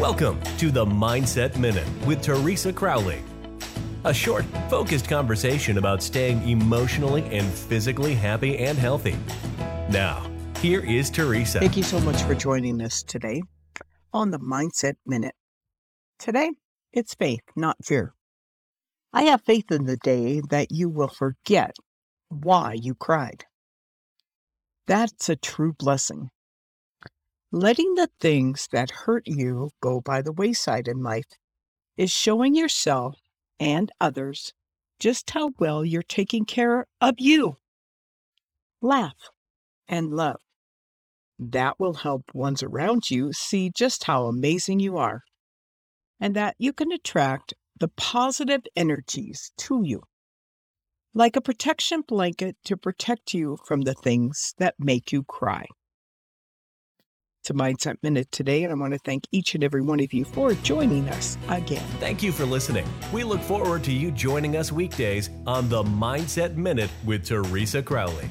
Welcome to the Mindset Minute with Teresa Crowley. A short, focused conversation about staying emotionally and physically happy and healthy. Now, here is Teresa. Thank you so much for joining us today on the Mindset Minute. Today, it's faith, not fear. I have faith in the day that you will forget why you cried. That's a true blessing. Letting the things that hurt you go by the wayside in life is showing yourself and others just how well you're taking care of you. Laugh and love. That will help ones around you see just how amazing you are and that you can attract the positive energies to you, like a protection blanket to protect you from the things that make you cry to Mindset Minute today, and I want to thank each and every one of you for joining us again. Thank you for listening. We look forward to you joining us weekdays on the Mindset Minute with Teresa Crowley.